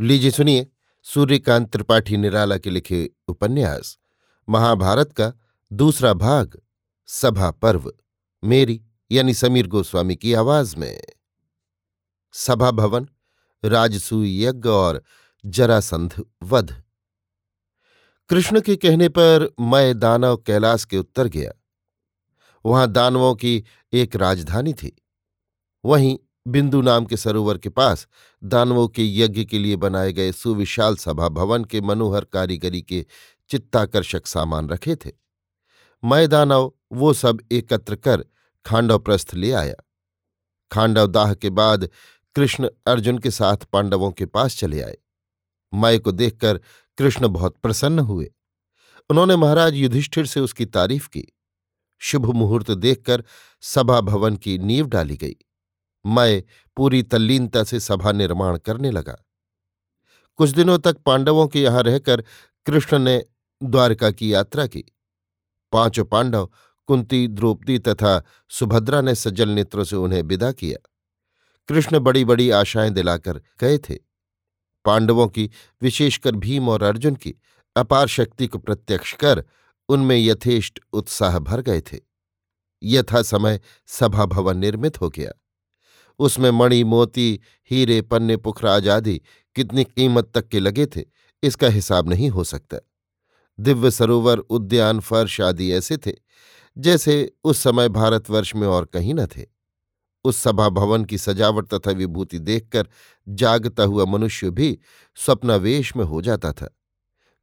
लीजिए सुनिए सूर्यकांत त्रिपाठी निराला के लिखे उपन्यास, महाभारत का दूसरा भाग, सभा पर्व, मेरी यानी समीर गोस्वामी की आवाज़ में। सभा भवन, राजसूय यज्ञ और जरासंध वध। कृष्ण के कहने पर मैं दानव कैलाश के उत्तर गया। वहाँ दानवों की एक राजधानी थी। वहीं बिंदु नाम के सरोवर के पास दानवों के यज्ञ के लिए बनाए गए सुविशाल सभा भवन के मनोहर कारीगरी के चित्ताकर्षक सामान रखे थे। मैं दानव, वो सब एकत्र कर खांडव प्रस्थ ले आया। खांडव दाह के बाद कृष्ण अर्जुन के साथ पांडवों के पास चले आए। मय को देखकर कृष्ण बहुत प्रसन्न हुए। उन्होंने महाराज युधिष्ठिर से उसकी तारीफ़ की। शुभ मुहूर्त देखकर सभा भवन की नींव डाली गई। मैं पूरी तल्लीनता से सभा निर्माण करने लगा। कुछ दिनों तक पांडवों के यहाँ रहकर कृष्ण ने द्वारका की यात्रा की। पाँचों पांडव, कुंती, द्रौपदी तथा सुभद्रा ने सज्जल नेत्रों से उन्हें विदा किया। कृष्ण बड़ी बड़ी आशाएँ दिलाकर गए थे। पांडवों की, विशेषकर भीम और अर्जुन की, अपार शक्ति को प्रत्यक्ष कर उनमें यथेष्ट उत्साह भर गए थे। यथा समय सभा भवन निर्मित हो गया। उसमें मणि, मोती, हीरे, पन्ने पुखराज आदि कितनी कीमत तक के लगे थे, इसका हिसाब नहीं हो सकता। दिव्य सरोवर, उद्यान, फर्श आदि ऐसे थे, जैसे उस समय भारतवर्ष में और कहीं न थे। उस सभा भवन की सजावट तथा विभूति देखकर जागता हुआ मनुष्य भी स्वप्नावेश में हो जाता था।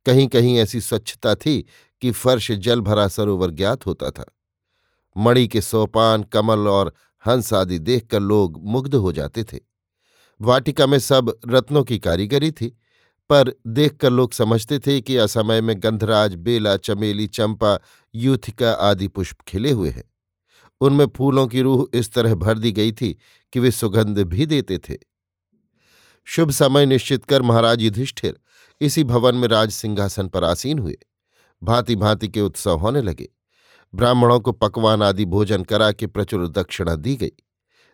कहीं कहीं ऐसी स्वच्छता थी कि फर्श जल भरा सरोवर ज्ञात होता था। मणि के सोपान, कमल और हंस आदि देखकर लोग मुग्ध हो जाते थे। वाटिका में सब रत्नों की कारीगरी थी, पर देखकर लोग समझते थे कि असमय में गंधराज, बेला, चमेली, चंपा, यूथिका आदि पुष्प खिले हुए हैं। उनमें फूलों की रूह इस तरह भर दी गई थी कि वे सुगंध भी देते थे। शुभ समय निश्चित कर महाराज युधिष्ठिर इसी भवन में राज सिंहासन पर आसीन हुए। भांति भांति के उत्सव होने लगे। ब्राह्मणों को पकवान आदि भोजन करा के प्रचुर दक्षिणा दी गई।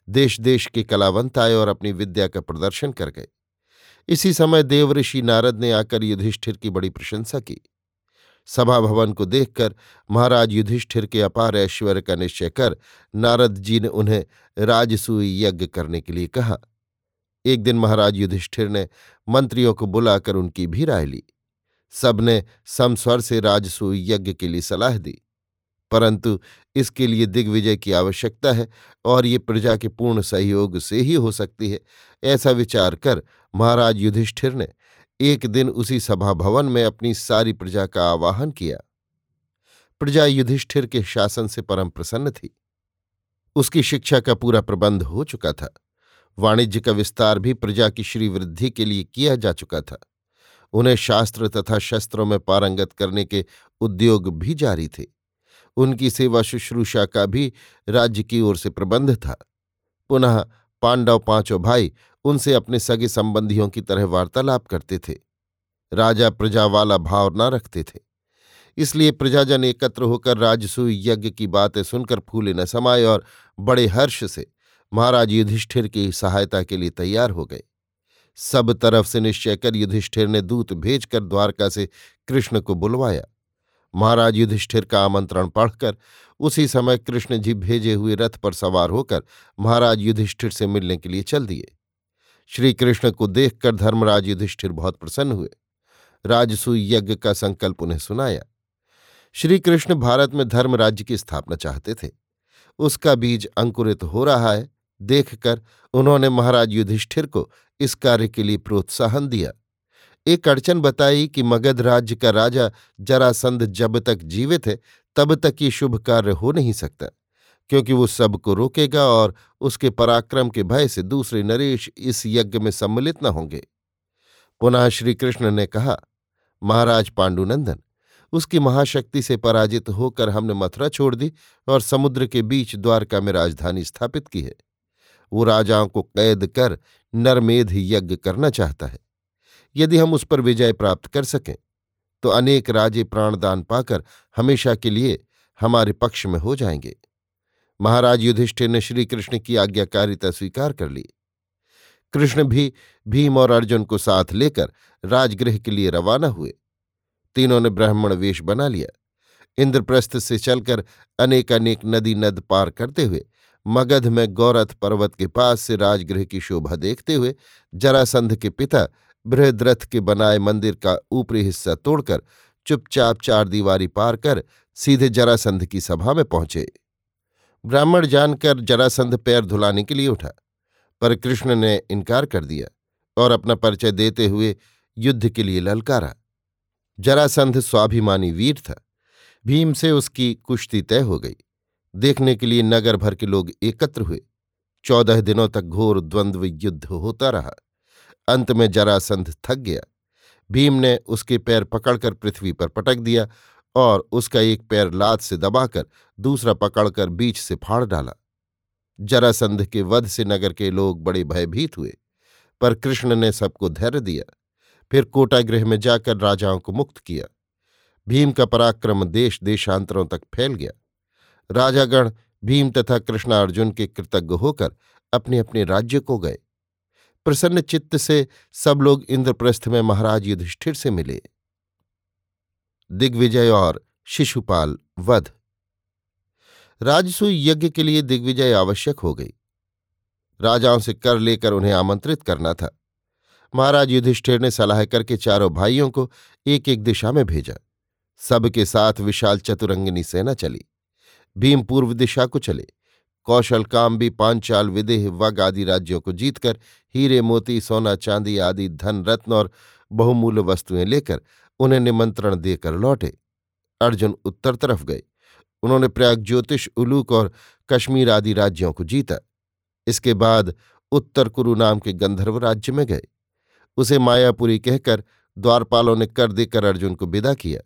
देश देश के कलावंत आए और अपनी विद्या का प्रदर्शन कर गए। इसी समय देवऋषि नारद ने आकर युधिष्ठिर की बड़ी प्रशंसा की। सभा भवन को देखकर महाराज युधिष्ठिर के अपार ऐश्वर्य का निश्चय कर नारद जी ने उन्हें राजसूय यज्ञ करने के लिए कहा। एक दिन महाराज युधिष्ठिर ने मंत्रियों को बुलाकर उनकी भी राय ली। सबने समस्वर से राजसूय यज्ञ के लिए सलाह दी। परंतु इसके लिए दिग्विजय की आवश्यकता है और ये प्रजा के पूर्ण सहयोग से ही हो सकती है। ऐसा विचार कर महाराज युधिष्ठिर ने एक दिन उसी सभा भवन में अपनी सारी प्रजा का आवाहन किया। प्रजा युधिष्ठिर के शासन से परम प्रसन्न थी। उसकी शिक्षा का पूरा प्रबंध हो चुका था। वाणिज्य का विस्तार भी प्रजा की श्रीवृद्धि के लिए किया जा चुका था। उन्हें शास्त्र तथा शस्त्रों में पारंगत करने के उद्योग भी जारी थे। उनकी सेवा शुश्रूषा का भी राज्य की ओर से प्रबंध था। पुनः पांडव पाँचों भाई उनसे अपने सगे संबंधियों की तरह वार्तालाप करते थे। राजा प्रजा वाला भाव न रखते थे। इसलिए प्रजाजन एकत्र होकर राजसूय यज्ञ की बातें सुनकर फूले न समाये और बड़े हर्ष से महाराज युधिष्ठिर की सहायता के लिए तैयार हो गए। सब तरफ़ से निश्चय कर युधिष्ठिर ने दूत भेजकर द्वारका से कृष्ण को बुलवाया। महाराज युधिष्ठिर का आमंत्रण पढ़कर उसी समय कृष्ण जी भेजे हुए रथ पर सवार होकर महाराज युधिष्ठिर से मिलने के लिए चल दिए। श्री कृष्ण को देखकर धर्मराज युधिष्ठिर बहुत प्रसन्न हुए। राजसूय यज्ञ का संकल्प उन्हें सुनाया। श्री कृष्ण भारत में धर्म राज्य की स्थापना चाहते थे। उसका बीज अंकुरित हो रहा है। देखकर उन्होंने महाराज युधिष्ठिर को इस कार्य के लिए प्रोत्साहन दिया। एक अड़चन बताई कि मगध राज्य का राजा जरासंध जब तक जीवित है, तब तक ये शुभ कार्य हो नहीं सकता, क्योंकि वो सबको रोकेगा और उसके पराक्रम के भय से दूसरे नरेश इस यज्ञ में सम्मिलित न होंगे। पुनः श्री कृष्ण ने कहा, महाराज पांडुनंदन, उसकी महाशक्ति से पराजित होकर हमने मथुरा छोड़ दी और समुद्र के बीच द्वारका में राजधानी स्थापित की है। वो राजाओं को कैद कर नरमेध यज्ञ करना चाहता है। यदि हम उस पर विजय प्राप्त कर सकें तो अनेक राजे प्राणदान पाकर हमेशा के लिए हमारे पक्ष में हो जाएँगे। महाराज युधिष्ठिर ने श्रीकृष्ण की आज्ञाकारिता स्वीकार कर ली। कृष्ण भी भीम और अर्जुन को साथ लेकर राजगृह के लिए रवाना हुए। तीनों ने ब्राह्मण वेश बना लिया। इंद्रप्रस्थ से चलकर अनेक अनेक नदी नद पार करते हुए, मगध में गौरथ पर्वत के पास से राजगृह की शोभा देखते हुए जरासंध के पिता बृहद्रथ के बनाए मंदिर का ऊपरी हिस्सा तोड़कर चुपचाप चार दीवारी पार कर सीधे जरासंध की सभा में पहुँचे। ब्राह्मण जानकर जरासंध पैर धुलाने के लिए उठा, पर कृष्ण ने इनकार कर दिया और अपना परिचय देते हुए युद्ध के लिए ललकारा। जरासंध स्वाभिमानी वीर था। भीम से उसकी कुश्ती तय हो गई। देखने के लिए नगर भर के लोग एकत्र हुए। चौदह दिनों तक घोर द्वंद्व युद्ध होता रहा। अंत में जरासंध थक गया। भीम ने उसके पैर पकड़कर पृथ्वी पर पटक दिया और उसका एक पैर लात से दबाकर दूसरा पकड़कर बीच से फाड़ डाला। जरासंध के वध से नगर के लोग बड़े भयभीत हुए, पर कृष्ण ने सबको धैर्य दिया। फिर कोटागृह में जाकर राजाओं को मुक्त किया। भीम का पराक्रम देश देशांतरों तक फैल गया। राजागण भीम तथा कृष्णार्जुन के कृतज्ञ होकर अपने अपने राज्य को गए। प्रसन्न चित्त से सब लोग इंद्रप्रस्थ में महाराज युधिष्ठिर से मिले। दिग्विजय और शिशुपाल वध। राजसूय यज्ञ के लिए दिग्विजय आवश्यक हो गई। राजाओं से कर लेकर उन्हें आमंत्रित करना था। महाराज युधिष्ठिर ने सलाह करके चारों भाइयों को एक एक दिशा में भेजा। सबके साथ विशाल चतुरंगिनी सेना चली। भीम पूर्व दिशा को चले। कौशल काम भी पांचाल विदेह वग आदि राज्यों को जीतकर, हीरे, मोती, सोना, चांदी आदि धन, रत्न और बहुमूल्य वस्तुएँ लेकर उन्हें निमंत्रण देकर लौटे। अर्जुन उत्तर तरफ़ गए। उन्होंने प्रयाग ज्योतिष, उलूक और कश्मीर आदि राज्यों को जीता। इसके बाद उत्तर कुरु नाम के गंधर्व राज्य में गए। उसे मायापुरी कहकर द्वारपालों ने कर देकर अर्जुन को विदा किया।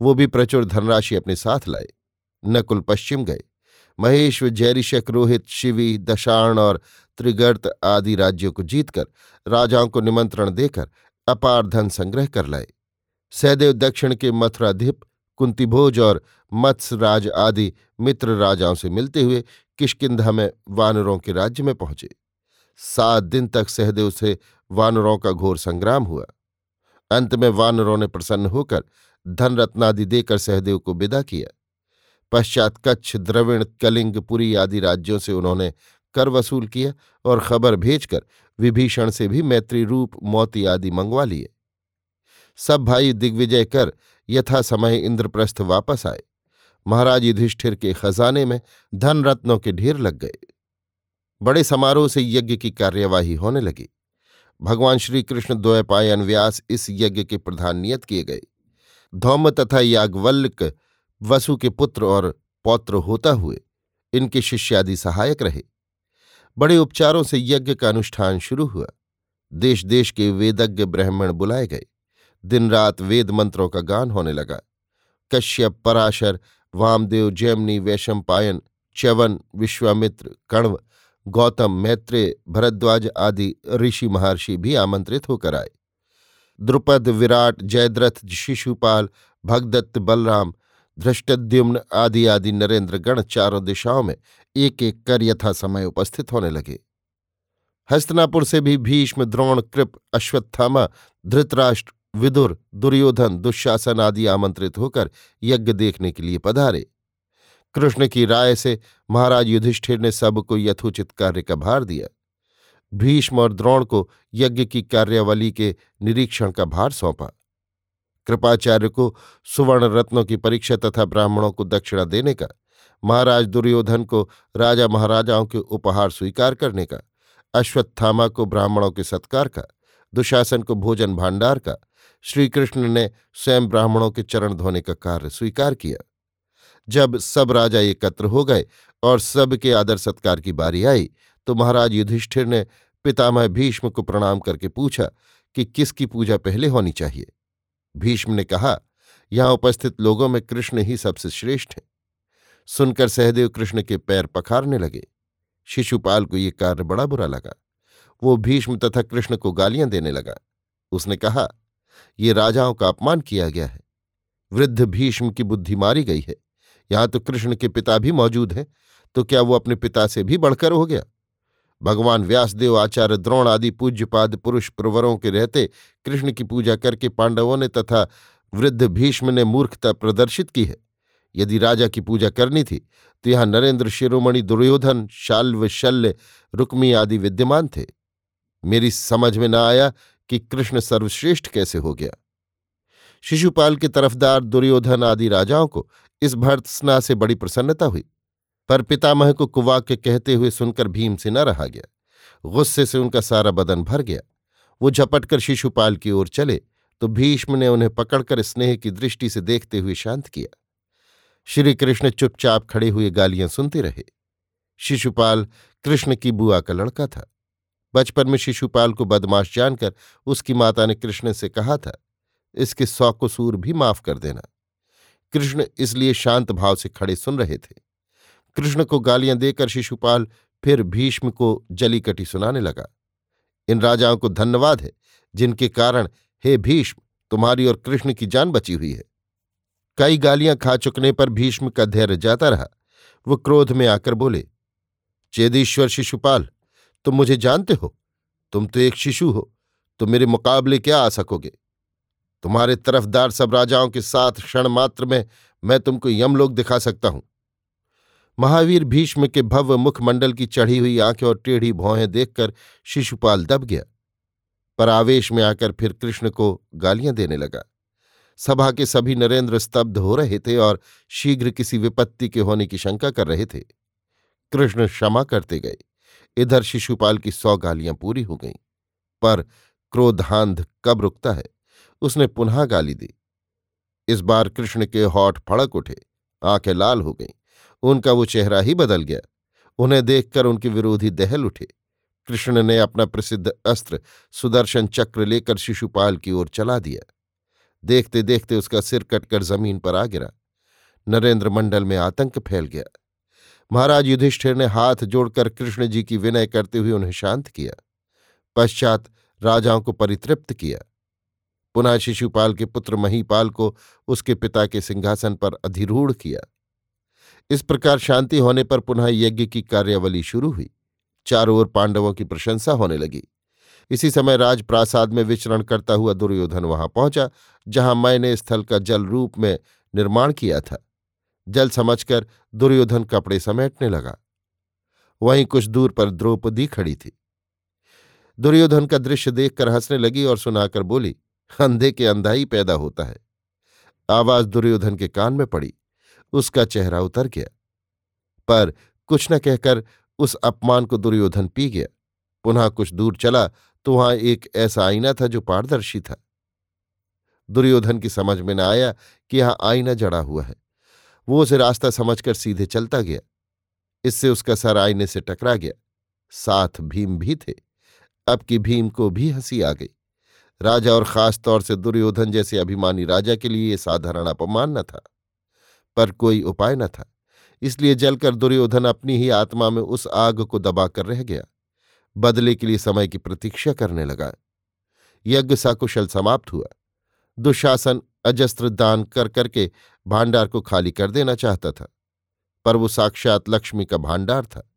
वो भी प्रचुर धनराशि अपने साथ लाए। नकुल पश्चिम गए। महेश्व जैरिशक, रोहित, शिवी, दशाण और त्रिगर्त आदि राज्यों को जीतकर राजाओं को निमंत्रण देकर अपार धन संग्रह कर लाए। सहदेव दक्षिण के मथुराधिप कुंतीभोज और मत्स्यराज आदि मित्र राजाओं से मिलते हुए किशकिंधा में वानरों के राज्य में पहुँचे। सात दिन तक सहदेव से वानरों का घोर संग्राम हुआ। अंत में वानरों ने प्रसन्न होकर धन रत्नादि देकर सहदेव को विदा किया। पश्चात कच्छ द्रविण कलिंग, पुरी आदि राज्यों से उन्होंने कर वसूल किया और खबर भेजकर विभीषण से भी मैत्री रूप, मोती आदि मंगवा लिए। सब भाई दिग्विजय कर यथा समय इंद्रप्रस्थ वापस आए। महाराज युधिष्ठिर के खजाने में धन रत्नों के ढेर लग गए। बड़े समारोह से यज्ञ की कार्यवाही होने लगी। भगवान श्रीकृष्ण द्वैपायन व्यास इस यज्ञ के प्रधान नियत किए गए। धौम तथा याज्ञवल्क वसु के पुत्र और पौत्र होता हुए इनके शिष्यादि सहायक रहे। बड़े उपचारों से यज्ञ का अनुष्ठान शुरू हुआ। देश देश के वेदज्ञ ब्राह्मण बुलाए गए। दिन रात वेद मंत्रों का गान होने लगा। कश्यप, पराशर, वामदेव, जैमनी वैशंपायन च्यवन, विश्वामित्र, कण्व, गौतम मैत्रेय भरद्वाज आदि ऋषि महर्षि भी आमंत्रित होकर आए। द्रुपद, विराट, जयद्रथ, शिशुपाल, भगदत्त, बलराम धृष्टद्युम्न आदि आदि नरेंद्र गण चारों दिशाओं में एक एक कर यथा समय उपस्थित होने लगे। हस्तनापुर से भी भीष्म, द्रोण, कृप, अश्वत्थामा, धृतराष्ट्र, विदुर, दुर्योधन, दुशासन आदि आमंत्रित होकर यज्ञ देखने के लिए पधारे। कृष्ण की राय से महाराज युधिष्ठिर ने सबको यथोचित कार्य का भार दिया। भीष्म और द्रोण को यज्ञ की कार्यावली के निरीक्षण का भार सौंपा। कृपाचार्य को सुवर्ण रत्नों की परीक्षा तथा ब्राह्मणों को दक्षिणा देने का, महाराज दुर्योधन को राजा महाराजाओं के उपहार स्वीकार करने का, अश्वत्थामा को ब्राह्मणों के सत्कार का, दुशासन को भोजन भांडार का, श्रीकृष्ण ने स्वयं ब्राह्मणों के चरण धोने का कार्य स्वीकार किया। जब सब राजा एकत्र हो गए और सबके आदर सत्कार की बारी आई तो महाराज युधिष्ठिर ने पितामह भीष्म को प्रणाम करके पूछा कि किसकी पूजा पहले होनी चाहिए? भीष्म ने कहा, यहाँ उपस्थित लोगों में कृष्ण ही सबसे श्रेष्ठ है। सुनकर सहदेव कृष्ण के पैर पखारने लगे। शिशुपाल को ये कार्य बड़ा बुरा लगा। वो भीष्म तथा कृष्ण को गालियाँ देने लगा। उसने कहा, ये राजाओं का अपमान किया गया है। वृद्ध भीष्म की बुद्धि मारी गई है। यहाँ तो कृष्ण के पिता भी मौजूद हैं तो क्या वो अपने पिता से भी बढ़कर हो गया? भगवान व्यासदेव, आचार्य द्रोण आदि पूज्यपाद पुरुष प्रवरों के रहते कृष्ण की पूजा करके पांडवों ने तथा वृद्ध भीष्म ने मूर्खता प्रदर्शित की है। यदि राजा की पूजा करनी थी तो यहाँ नरेंद्र, शिरोमणि, दुर्योधन, शाल्व, शल्य, रुक्मी आदि विद्यमान थे। मेरी समझ में न आया कि कृष्ण सर्वश्रेष्ठ कैसे हो गया। शिशुपाल के तरफदार दुर्योधन आदि राजाओं को इस भर्त्सना से बड़ी प्रसन्नता हुई। पर पितामह को कुवाक्य कहते हुए सुनकर भीम से न रहा गया। गुस्से से उनका सारा बदन भर गया। वो झपटकर शिशुपाल की ओर चले तो भीष्म ने उन्हें पकड़कर स्नेह की दृष्टि से देखते हुए शांत किया। श्री कृष्ण चुपचाप खड़े हुए गालियाँ सुनते रहे। शिशुपाल कृष्ण की बुआ का लड़का था। बचपन में शिशुपाल को बदमाश जानकर उसकी माता ने कृष्ण से कहा था, इसके सौ कसूर भी माफ़ कर देना। कृष्ण इसलिए शांत भाव से खड़े सुन रहे थे। कृष्ण को गालियाँ देकर शिशुपाल फिर भीष्म को जलीकटी सुनाने लगा। इन राजाओं को धन्यवाद है, जिनके कारण, हे भीष्म, तुम्हारी और कृष्ण की जान बची हुई है। कई गालियाँ खा चुकने पर भीष्म का धैर्य जाता रहा। वो क्रोध में आकर बोले, चेदीश्वर शिशुपाल, तुम मुझे जानते हो? तुम तो एक शिशु हो तो मेरे मुकाबले क्या आ सकोगे? तुम्हारे तरफदार सब राजाओं के साथ क्षण मात्र में मैं तुमको यमलोक दिखा सकता हूँ। महावीर भीष्म के भव्य मुखमंडल की चढ़ी हुई आँखें और टेढ़ी भौहें देखकर शिशुपाल दब गया। पर आवेश में आकर फिर कृष्ण को गालियाँ देने लगा। सभा के सभी नरेंद्र स्तब्ध हो रहे थे और शीघ्र किसी विपत्ति के होने की शंका कर रहे थे। कृष्ण क्षमा करते गए। इधर शिशुपाल की सौ गालियाँ पूरी हो गईं। पर क्रोधांध कब रुकता है? उसने पुनः गाली दी। इस बार कृष्ण के होठ फड़क उठे। आँखें लाल हो गईं। उनका वो चेहरा ही बदल गया। उन्हें देखकर उनके विरोधी दहल उठे। कृष्ण ने अपना प्रसिद्ध अस्त्र सुदर्शन चक्र लेकर शिशुपाल की ओर चला दिया। देखते देखते उसका सिर कटकर ज़मीन पर आ गिरा। नरेंद्र मंडल में आतंक फैल गया। महाराज युधिष्ठिर ने हाथ जोड़कर कृष्ण जी की विनय करते हुए उन्हें शांत किया। पश्चात राजाओं को परितृप्त किया। पुनः शिशुपाल के पुत्र महीपाल को उसके पिता के सिंहासन पर अधिरूढ़ किया। इस प्रकार शांति होने पर पुनः यज्ञ की कार्यावली शुरू हुई। चारों ओर पांडवों की प्रशंसा होने लगी। इसी समय राजप्रासाद में विचरण करता हुआ दुर्योधन वहाँ पहुँचा, जहाँ मैंने स्थल का जल रूप में निर्माण किया था। जल समझकर दुर्योधन कपड़े समेटने लगा। वहीं कुछ दूर पर द्रौपदी खड़ी थी। दुर्योधन का दृश्य देखकर हंसने लगी और सुनाकर बोली, अंधे के अंधा पैदा होता है। आवाज़ दुर्योधन के कान में पड़ी। उसका चेहरा उतर गया। पर कुछ न कहकर उस अपमान को दुर्योधन पी गया। पुनः कुछ दूर चला तो वहाँ एक ऐसा आईना था जो पारदर्शी था। दुर्योधन की समझ में न आया कि यहाँ आईना जड़ा हुआ है। वो उसे रास्ता समझकर सीधे चलता गया। इससे उसका सर आईने से टकरा गया। साथ भीम भी थे। अब की भीम को भी हँसी आ गई। राजा और खास तौर से दुर्योधन जैसे अभिमानी राजा के लिए यह साधारण अपमान न था। पर कोई उपाय न था। इसलिए जलकर दुर्योधन अपनी ही आत्मा में उस आग को दबाकर रह गया। बदले के लिए समय की प्रतीक्षा करने लगा। यज्ञ साकुशल समाप्त हुआ। दुशासन अजस्त्र दान कर करके भांडार को खाली कर देना चाहता था, पर वो साक्षात लक्ष्मी का भांडार था।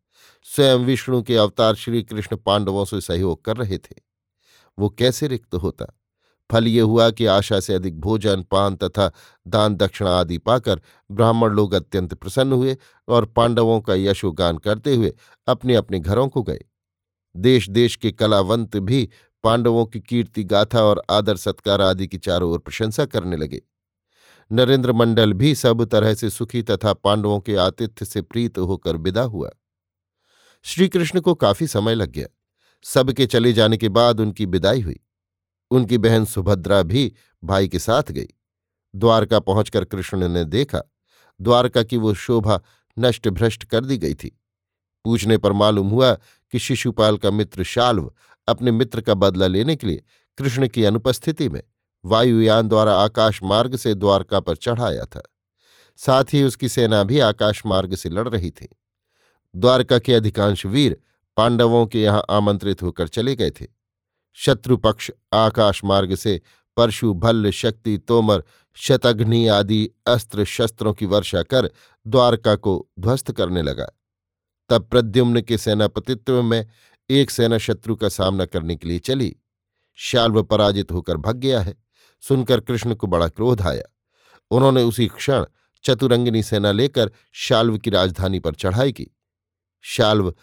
स्वयं विष्णु के अवतार श्री कृष्ण पांडवों से सहयोग कर रहे थे। वो कैसे रिक्त होता? फल ये हुआ कि आशा से अधिक भोजन, पान तथा दान दक्षिणा आदि पाकर ब्राह्मण लोग अत्यंत प्रसन्न हुए और पांडवों का यशोगान करते हुए अपने अपने घरों को गए। देश देश के कलावंत भी पांडवों की कीर्ति, गाथा और आदर सत्कार आदि की चारों ओर प्रशंसा करने लगे। नरेंद्र मंडल भी सब तरह से सुखी तथा पांडवों के आतिथ्य से प्रीत होकर विदा हुआ। श्रीकृष्ण को काफ़ी समय लग गया। सबके चले जाने के बाद उनकी विदाई हुई। उनकी बहन सुभद्रा भी भाई के साथ गई। द्वारका पहुंचकर कृष्ण ने देखा, द्वारका की वो शोभा नष्ट भ्रष्ट कर दी गई थी। पूछने पर मालूम हुआ कि शिशुपाल का मित्र शाल्व अपने मित्र का बदला लेने के लिए कृष्ण की अनुपस्थिति में वायुयान द्वारा आकाश मार्ग से द्वारका पर चढ़ाया था। साथ ही उसकी सेना भी आकाश मार्ग से लड़ रही थी। द्वारका के अधिकांश वीर पांडवों के यहाँ आमंत्रित होकर चले गए थे। शत्रु पक्ष आकाश मार्ग से परशु, भल्ल, शक्ति, तोमर, शतघ्नि आदि अस्त्र शस्त्रों की वर्षा कर द्वारका को ध्वस्त करने लगा। तब प्रद्युम्न के सेनापतित्व में एक सेना शत्रु का सामना करने के लिए चली। शाल्व पराजित होकर भग गया है। सुनकर कृष्ण को बड़ा क्रोध आया। उन्होंने उसी क्षण चतुरंगिनी सेना लेकर शाल्व की राजधानी पर चढ़ाई की। शाल्व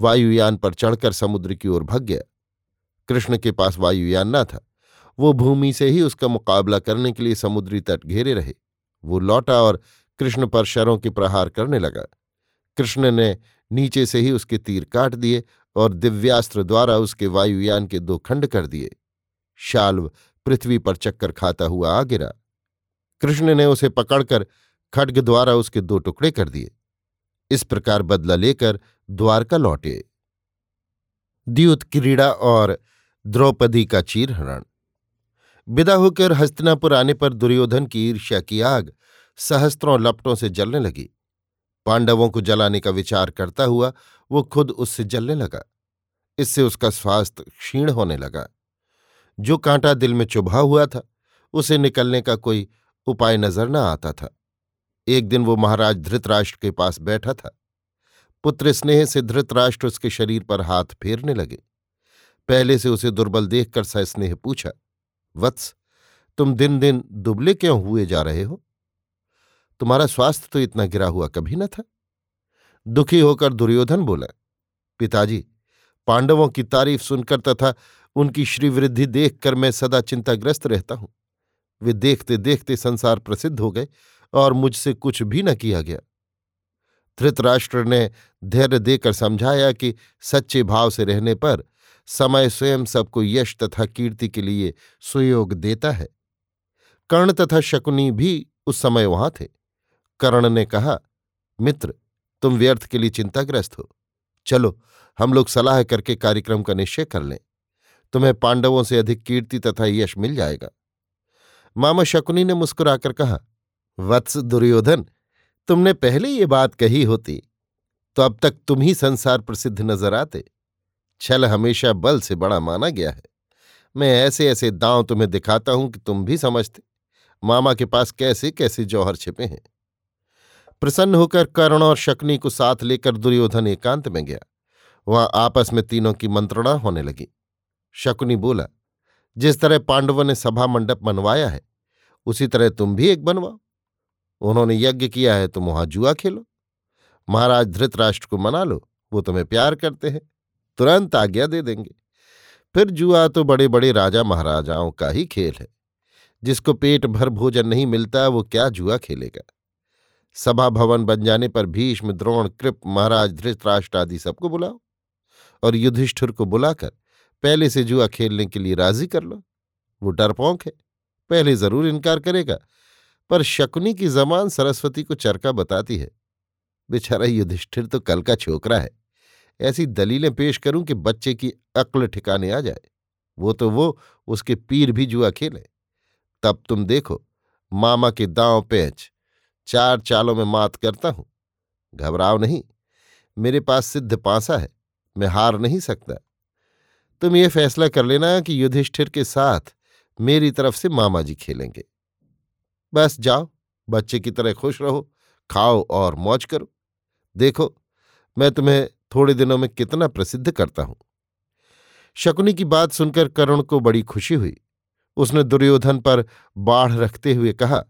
वायुयान पर चढ़कर समुद्र की ओर भग गया। कृष्ण के पास वायुयान न था। वो भूमि से ही उसका मुकाबला करने के लिए समुद्री तट घेरे रहे। वो लौटा और कृष्ण पर शरों के प्रहार करने लगा। कृष्ण ने नीचे से ही उसके तीर काट दिए और दिव्यास्त्र द्वारा उसके वायुयान के दो खंड कर दिए। शाल्व पृथ्वी पर चक्कर खाता हुआ आ गिरा कृष्ण ने उसे पकड़कर खड्ग द्वारा उसके दो टुकड़े कर दिए। इस प्रकार बदला लेकर द्वारका लौटे। द्यूत क्रीड़ा और द्रौपदी का चीरहरण विदा होकर हस्तिनापुर आने पर दुर्योधन की ईर्ष्या की आग सहस्त्रों लपटों से जलने लगी। पांडवों को जलाने का विचार करता हुआ वो खुद उससे जलने लगा। इससे उसका स्वास्थ्य क्षीण होने लगा। जो कांटा दिल में चुभा हुआ था, उसे निकलने का कोई उपाय नज़र न आता था। एक दिन वो महाराज धृतराष्ट्र के पास बैठा था। पुत्र स्नेह से धृतराष्ट्र उसके शरीर पर हाथ फेरने लगे। पहले से उसे दुर्बल देखकर सस्नेह पूछा, वत्स, तुम दिन दिन दुबले क्यों हुए जा रहे हो? तुम्हारा स्वास्थ्य तो इतना गिरा हुआ कभी न था? दुखी होकर दुर्योधन बोला, पिताजी, पांडवों की तारीफ़ सुनकर तथा उनकी श्रीवृद्धि देखकर मैं सदा चिंताग्रस्त रहता हूँ। वे देखते देखते संसार प्रसिद्ध हो गए और मुझसे कुछ भी न किया गया। धृतराष्ट्र ने धैर्य देकर समझाया कि सच्चे भाव से रहने पर समय स्वयं सबको यश तथा कीर्ति के लिए सुयोग देता है। कर्ण तथा शकुनी भी उस समय वहाँ थे। कर्ण ने कहा, मित्र, तुम व्यर्थ के लिए चिंताग्रस्त हो। चलो, हम लोग सलाह करके कार्यक्रम का निश्चय कर लें। तुम्हें पांडवों से अधिक कीर्ति तथा यश मिल जाएगा। मामा शकुनी ने मुस्कुराकर कहा, वत्स दुर्योधन, तुमने पहले ये बात कही होती तो अब तक तुम ही संसार प्रसिद्ध नज़र आते। छल हमेशा बल से बड़ा माना गया है। मैं ऐसे ऐसे दांव तुम्हें दिखाता हूँ कि तुम भी समझते। मामा के पास कैसे कैसे जौहर छिपे हैं। प्रसन्न होकर कर्ण और शक्नी को साथ लेकर दुर्योधन एकांत में गया। वहाँ आपस में तीनों की मंत्रणा होने लगी। शकुनी बोला, जिस तरह पांडवों ने सभा मंडप बनवाया है, उसी तरह तुम भी एक बनवाओ। उन्होंने यज्ञ किया है, तुम वहाँ जुआ खेलो। महाराज धृतराष्ट्र को मना लो, वो तुम्हें प्यार करते हैं। तुरंत आज्ञा दे देंगे। फिर जुआ तो बड़े बड़े राजा महाराजाओं का ही खेल है। जिसको पेट भर भोजन नहीं मिलता, वो क्या जुआ खेलेगा? सभा भवन बन जाने पर भीष्म, द्रोण, कृप, महाराज, धृतराष्ट्र आदि सबको बुलाओ। और युधिष्ठिर को बुलाकर पहले से जुआ खेलने के लिए राज़ी कर लो। वो डरपोंक है। पहले ज़रूर इनकार करेगा, पर शकुनी की जमान सरस्वती को चरका बताती है। बेचारा युधिष्ठिर तो कल का छोकरा है। ऐसी दलीलें पेश करूँ कि बच्चे की अक्ल ठिकाने आ जाए। वो तो वो, उसके पीर भी जुआ खेले। तब तुम देखो, मामा के दांव पेंच, चार चालों में मात करता हूँ। घबराओ नहीं, मेरे पास सिद्ध पांसा है, मैं हार नहीं सकता। तुम ये फैसला कर लेना कि युधिष्ठिर के साथ मेरी तरफ़ से मामा जी खेलेंगे। बस जाओ, बच्चे की तरह खुश रहो, खाओ और मौज करो। देखो, मैं तुम्हें थोड़े दिनों में कितना प्रसिद्ध करता हूँ। शकुनी की बात सुनकर करुण को बड़ी खुशी हुई। उसने दुर्योधन पर बाढ़ रखते हुए कहा,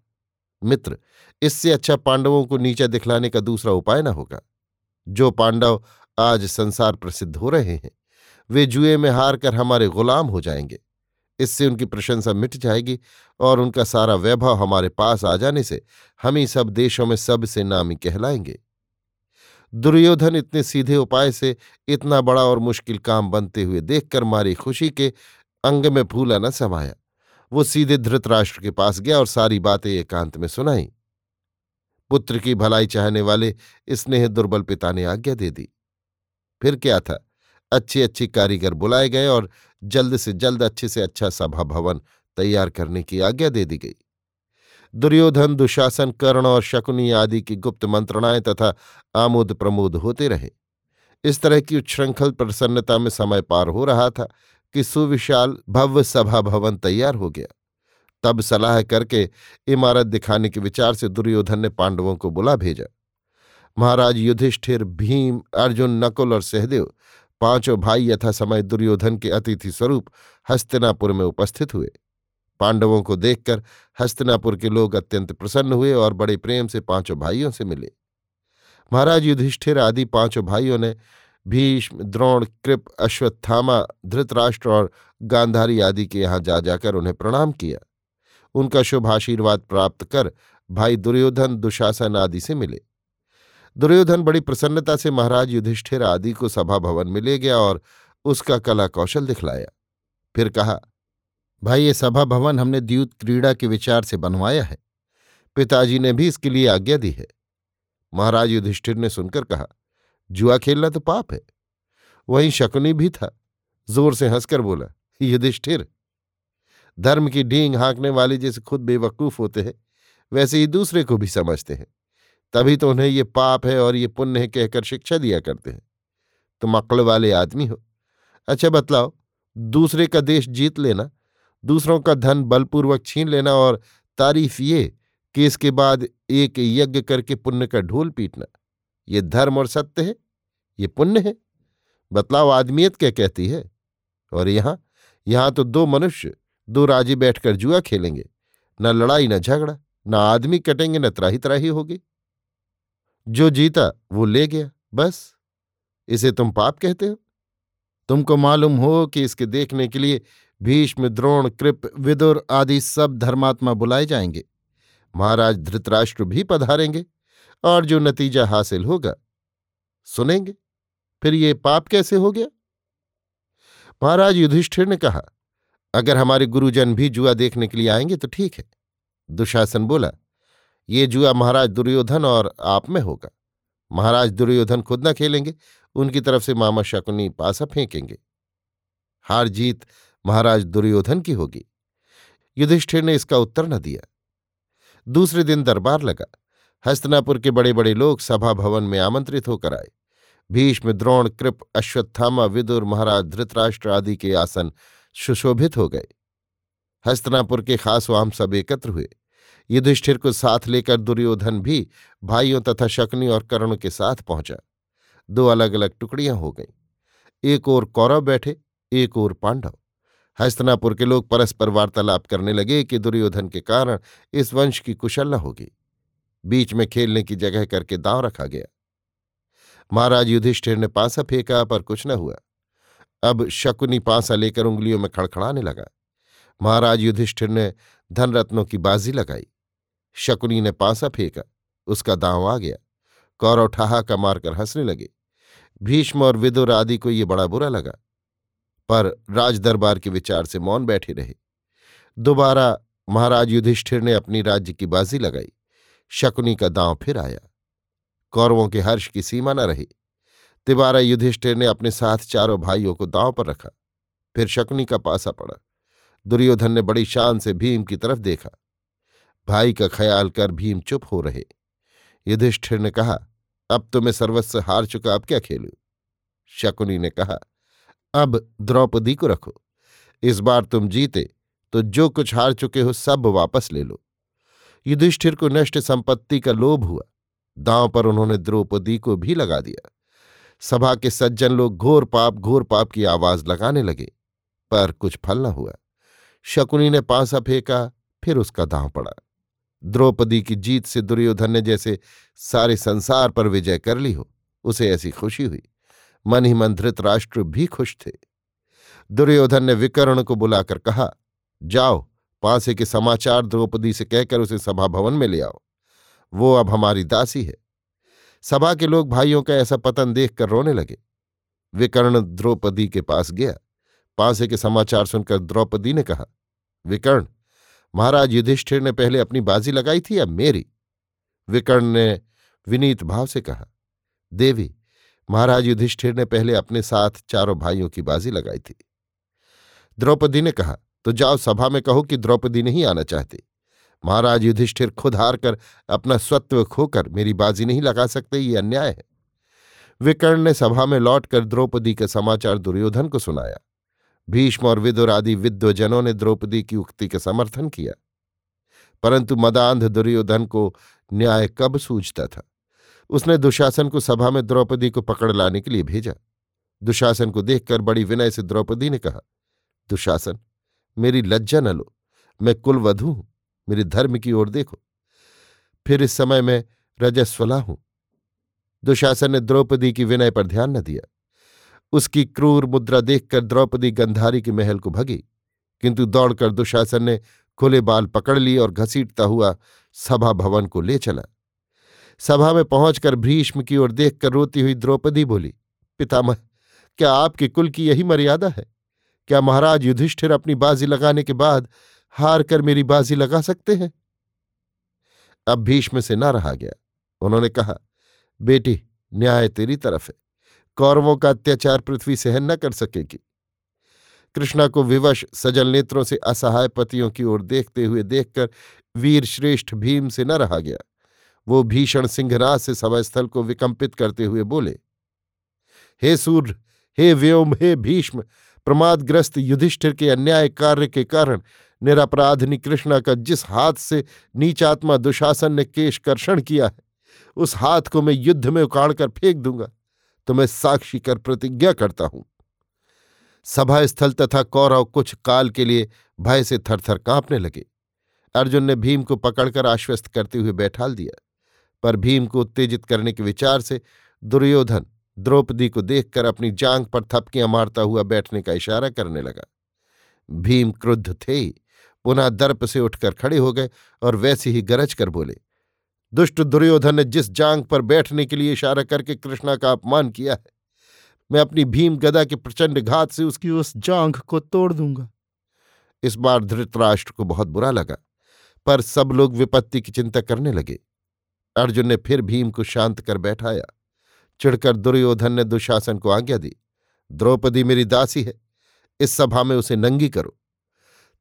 मित्र, इससे अच्छा पांडवों को नीचा दिखलाने का दूसरा उपाय न होगा। जो पांडव आज संसार प्रसिद्ध हो रहे हैं, वे जुए में हार कर हमारे गुलाम हो जाएँगे। इससे उनकी प्रशंसा मिट जाएगी और उनका सारा वैभव हमारे पास आ जाने से हम ही सब देशों में सबसे नामी कहलाएँगे। दुर्योधन इतने सीधे उपाय से इतना बड़ा और मुश्किल काम बनते हुए देखकर मारी खुशी के अंग में फूला न समाया। वो सीधे धृतराष्ट्र के पास गया और सारी बातें एकांत में सुनाई। पुत्र की भलाई चाहने वाले स्नेह दुर्बल पिता ने आज्ञा दे दी। फिर क्या था? अच्छे अच्छे कारीगर बुलाए गए और जल्द से जल्द अच्छे से अच्छा सभा भवन तैयार करने की आज्ञा दे दी गई। दुर्योधन, दुशासन, कर्ण और शकुनी आदि की गुप्त मंत्रणाएँ तथा आमोद प्रमोद होते रहे। इस तरह की उच्छृंखल प्रसन्नता में समय पार हो रहा था कि सुविशाल भव्य सभा भवन तैयार हो गया। तब सलाह करके इमारत दिखाने के विचार से दुर्योधन ने पांडवों को बुला भेजा। महाराज युधिष्ठिर, भीम, अर्जुन, नकुल और सहदेव, पाँचों भाई यथा समय दुर्योधन के अतिथि स्वरूप हस्तिनापुर में उपस्थित हुए। पांडवों को देखकर हस्तिनापुर के लोग अत्यंत प्रसन्न हुए और बड़े प्रेम से पाँचों भाइयों से मिले। महाराज युधिष्ठिर आदि पाँचों भाइयों ने भीष्म, द्रोण, कृप, अश्वत्थामा, धृतराष्ट्र और गांधारी आदि के यहाँ जा जाकर उन्हें प्रणाम किया। उनका शुभ आशीर्वाद प्राप्त कर भाई दुर्योधन, दुशासन आदि से मिले। दुर्योधन बड़ी प्रसन्नता से महाराज युधिष्ठिर आदि को सभा भवन में ले गया और उसका कला कौशल दिखलाया। फिर कहा भाई, ये सभा भवन हमने द्यूत क्रीड़ा के विचार से बनवाया है। पिताजी ने भी इसके लिए आज्ञा दी है। महाराज युधिष्ठिर ने सुनकर कहा, जुआ खेलना तो पाप है। वहीं शकुनी भी था। ज़ोर से हंसकर बोला, युधिष्ठिर, धर्म की ढींग हाँकने वाले जैसे खुद बेवकूफ़ होते हैं, वैसे ही दूसरे को भी समझते हैं। तभी तो उन्हें ये पाप है और ये पुण्य है कहकर शिक्षा दिया करते हैं। तुम अक्ल वाले आदमी हो। अच्छा बतलाओ, दूसरे का देश जीत लेना दूसरों का धन बलपूर्वक छीन लेना और तारीफ़ ये कि इसके बाद एक यज्ञ करके पुण्य का ढोल पीटना। ये धर्म और सत्य है, ये पुण्य है। बतलाओ आदमियत क्या कहती है? और यहाँ यहाँ तो दो मनुष्य, दो राज़ी बैठकर जुआ खेलेंगे। न लड़ाई, न झगड़ा, न आदमी कटेंगे, न त्राही त्राही होगी। जो जीता, वो ले गया, बस। इसे तुम पाप कहते हो? तुमको मालूम हो कि इसके देखने के लिए भीष्म, द्रोण, कृप, विदुर आदि सब धर्मात्मा बुलाए जाएँगे। महाराज धृतराष्ट्र भी पधारेंगे और जो नतीजा हासिल होगा, सुनेंगे। फिर ये पाप कैसे हो गया? महाराज युधिष्ठिर ने कहा, अगर हमारे गुरुजन भी जुआ देखने के लिए आएँगे तो ठीक है। दुशासन बोला, ये जुआ महाराज दुर्योधन और आप में होगा। महाराज दुर्योधन खुद न खेलेंगे, उनकी तरफ़ से मामा शकुनी पासा फेंकेंगे। हार जीत महाराज दुर्योधन की होगी। युधिष्ठिर ने इसका उत्तर न दिया। दूसरे दिन दरबार लगा। हस्तनापुर के बड़े बड़े लोग सभा भवन में आमंत्रित होकर आए। भीष्म, द्रोण, कृप, अश्वत्थामा, विदुर, महाराज, धृतराष्ट्र आदि के आसन सुशोभित हो गए। हस्तनापुर के खास वाम सब एकत्र हुए। युधिष्ठिर को साथ लेकर दुर्योधन भी भाइयों तथा शकुनी और कर्ण के साथ पहुँचा। दो अलग अलग टुकड़ियाँ हो गईं। एक ओर कौरव बैठे, एक ओर पांडव। हस्तनापुर के लोग परस्पर वार्तालाप करने लगे कि दुर्योधन के कारण इस वंश की कुशल न होगी। बीच में खेलने की जगह करके दांव रखा गया। महाराज युधिष्ठिर ने पांसा फेंका, पर कुछ न हुआ। अब शकुनी पांसा लेकर उंगलियों में खड़खड़ाने लगा। महाराज युधिष्ठिर ने धनरत्नों की बाजी लगाई। शकुनी ने पांसा फेंका, उसका दांव आ गया। कौरव ठहाका मारकर हंसने लगे। भीष्म और विदुर आदि को ये बड़ा बुरा लगा। पर राजदरबार के विचार से मौन बैठे रहे। दोबारा महाराज युधिष्ठिर ने अपनी राज्य की बाजी लगाई। शकुनी का दांव फिर आया। कौरवों के हर्ष की सीमा न रही। तिबारा युधिष्ठिर ने अपने साथ चारों भाइयों को दांव पर रखा। फिर शकुनी का पासा पड़ा। दुर्योधन ने बड़ी शान से भीम की तरफ़ देखा। भाई का ख्याल कर भीम चुप हो रहे। युधिष्ठिर ने कहा, अब तो मैं सर्वस्व हार चुका, अब क्या खेलू? शकुनी ने कहा अब द्रौपदी को रखो। इस बार तुम जीते तो जो कुछ हार चुके हो सब वापस ले लो। युधिष्ठिर को नष्ट संपत्ति का लोभ हुआ। दांव पर उन्होंने द्रौपदी को भी लगा दिया। सभा के सज्जन लोग घोर पाप घोर पाप की आवाज़ लगाने लगे, पर कुछ फल न हुआ। शकुनी ने पांसा फेंका, फिर उसका दांव पड़ा। द्रौपदी की जीत से दुर्योधन ने जैसे सारे संसार पर विजय कर ली हो, उसे ऐसी खुशी हुई। मन ही मन धृतराष्ट्र भी खुश थे। दुर्योधन ने विकर्ण को बुलाकर कहा, जाओ, पांसे के समाचार द्रौपदी से कहकर उसे सभा भवन में ले आओ। वो अब हमारी दासी है। सभा के लोग भाइयों का ऐसा पतन देखकर रोने लगे। विकर्ण द्रौपदी के पास गया। पांसे के समाचार सुनकर द्रौपदी ने कहा, विकर्ण, महाराज युधिष्ठिर ने पहले अपनी बाजी लगाई थी या मेरी? विकर्ण ने विनीत भाव से कहा, देवी महाराज युधिष्ठिर ने पहले अपने साथ चारों भाइयों की बाजी लगाई थी। द्रौपदी ने कहा तो जाओ सभा में कहो कि द्रौपदी नहीं आना चाहती। महाराज युधिष्ठिर खुद हार कर अपना स्वत्व खोकर मेरी बाजी नहीं लगा सकते, ये अन्याय है। विकर्ण ने सभा में लौटकर द्रौपदी का समाचार दुर्योधन को सुनाया। भीष्म और विदुर आदि विद्वजनों ने द्रौपदी की उक्ति का समर्थन किया। परंतु मदांध दुर्योधन को न्याय कब सूझता था? उसने दुशासन को सभा में द्रौपदी को पकड़ लाने के लिए भेजा। दुशासन को देखकर बड़ी विनय से द्रौपदी ने कहा, दुशासन, मेरी लज्जा न लो। मैं कुलवधु हूँ। मेरे धर्म की ओर देखो। फिर इस समय मैं रजस्वला हूँ। दुशासन ने द्रौपदी की विनय पर ध्यान न दिया। उसकी क्रूर मुद्रा देखकर द्रौपदी गंधारी के महल को भगी। किंतु दौड़कर दुशासन ने खुले बाल पकड़ लिए और घसीटता हुआ सभा भवन को ले चला। सभा में पहुंचकर भीष्म की ओर देखकर रोती हुई द्रौपदी बोली, पितामह, क्या आपके कुल की यही मर्यादा है? क्या महाराज युधिष्ठिर अपनी बाजी लगाने के बाद हार कर मेरी बाजी लगा सकते हैं? अब भीष्म से न रहा गया। उन्होंने कहा, बेटी, न्याय तेरी तरफ़ है। कौरवों का अत्याचार पृथ्वी सहन न कर सकेगी। कृष्णा को विवश सजल नेत्रों से असहाय पतियों की ओर देखते हुए देखकर वीर श्रेष्ठ भीम से न रहा गया। वो भीषण सिंहराज से सभास्थल को विकंपित करते हुए बोले, हे सूर्य, हे व्योम, हे भीष्म, प्रमादग्रस्त युधिष्ठिर के अन्याय कार्य के कारण निरापराधनी कृष्णा का जिस हाथ से नीचात्मा दुशासन ने केश कर्षण किया है, उस हाथ को मैं युद्ध में उकाड़ कर फेंक दूँगा तो मैं साक्षी कर प्रतिज्ञा करता हूँ। सभा स्थल तथा कौरव कुछ काल के लिए भय से थरथर कांपने लगे। अर्जुन ने भीम को पकड़कर आश्वस्त करते हुए बैठाल दिया। पर भीम को उत्तेजित करने के विचार से दुर्योधन द्रौपदी को देखकर अपनी जांग पर थपकियाँ मारता हुआ बैठने का इशारा करने लगा। भीम क्रुद्ध थे ही पुनः दर्प से उठकर खड़े हो गए और वैसे ही गरज कर बोले दुष्ट दुर्योधन ने जिस जांग पर बैठने के लिए इशारा करके कृष्णा का अपमान किया है मैं अपनी भीम गदा के प्रचंड घात से उसकी उस जांग को तोड़ दूँगा। इस बार धृतराष्ट्र को बहुत बुरा लगा पर सब लोग विपत्ति की चिंता करने लगे। अर्जुन ने फिर भीम को शांत कर बैठाया। चिढ़कर दुर्योधन ने दुशासन को आज्ञा दी, द्रौपदी मेरी दासी है, इस सभा में उसे नंगी करो।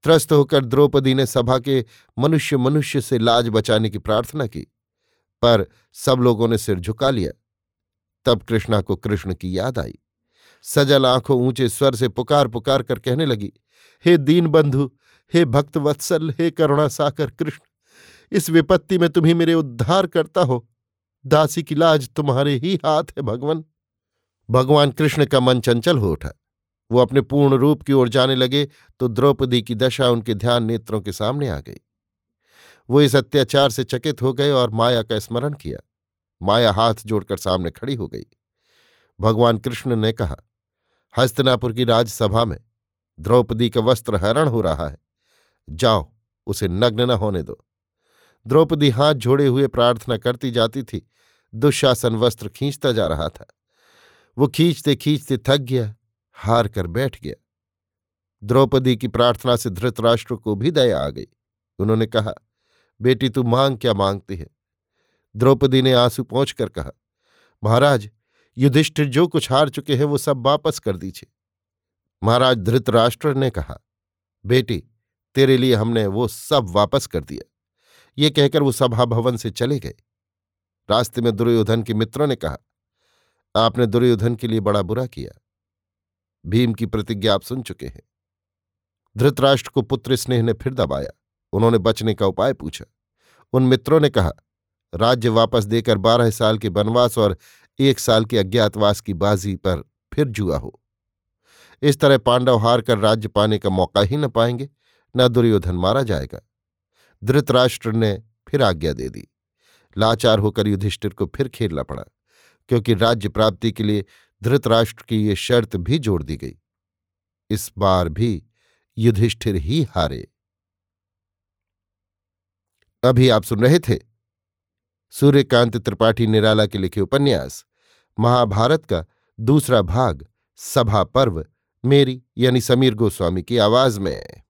त्रस्त होकर द्रौपदी ने सभा के मनुष्य मनुष्य से लाज बचाने की प्रार्थना की, पर सब लोगों ने सिर झुका लिया। तब कृष्णा को कृष्ण की याद आई। सजल आँखों ऊँचे स्वर से पुकार पुकार कर कहने लगी, हे दीन बंधु हे भक्त वत्सल हे करुणा साकर कृष्ण इस विपत्ति में तुम्ही मेरे उद्धार करता हो। दासी की लाज तुम्हारे ही हाथ है, भगवान। भगवान कृष्ण का मन चंचल हो उठा। वो अपने पूर्ण रूप की ओर जाने लगे तो द्रौपदी की दशा उनके ध्यान नेत्रों के सामने आ गई। वो इस अत्याचार से चकित हो गए और माया का स्मरण किया। माया हाथ जोड़कर सामने खड़ी हो गई। भगवान कृष्ण ने कहा, हस्तनापुर की राजसभा में द्रौपदी का वस्त्र हरण हो रहा है। जाओ, उसे नग्न न होने दो। द्रौपदी हाथ जोड़े हुए प्रार्थना करती जाती थी। दुशासन वस्त्र खींचता जा रहा था। वो खींचते खींचते थक गया, हार कर बैठ गया। द्रौपदी की प्रार्थना से धृतराष्ट्र को भी दया आ गई। उन्होंने कहा, बेटी, तू मांग क्या मांगती है? द्रौपदी ने आँसू पहुंचकर कहा, महाराज, युधिष्ठिर जो कुछ हार चुके हैं वो सब वापस कर दीजिए। महाराज धृतराष्ट्र ने कहा, बेटी, तेरे लिए हमने वो सब वापस कर दिया। ये कहकर वो सभा भवन से चले गए। रास्ते में दुर्योधन के मित्रों ने कहा, आपने दुर्योधन के लिए बड़ा बुरा किया। भीम की प्रतिज्ञा आप सुन चुके हैं। धृतराष्ट्र को पुत्र स्नेह ने फिर दबाया। उन्होंने बचने का उपाय पूछा। उन मित्रों ने कहा, राज्य वापस देकर बारह साल के वनवास और एक साल के अज्ञातवास की बाजी पर फिर जुआ हो। इस तरह पांडव हार कर राज्य पाने का मौका ही न पाएँगे, न दुर्योधन मारा जाएगा। धृतराष्ट्र ने फिर आज्ञा दे दी। लाचार होकर युधिष्ठिर को फिर खेलना पड़ा, क्योंकि राज्य प्राप्ति के लिए धृतराष्ट्र की ये शर्त भी जोड़ दी गई। इस बार भी युधिष्ठिर ही हारे। अभी आप सुन रहे थे सूर्यकांत त्रिपाठी निराला के लिखे उपन्यास, महाभारत का दूसरा भाग, सभा पर्व, मेरी यानी समीर गोस्वामी की आवाज़ में।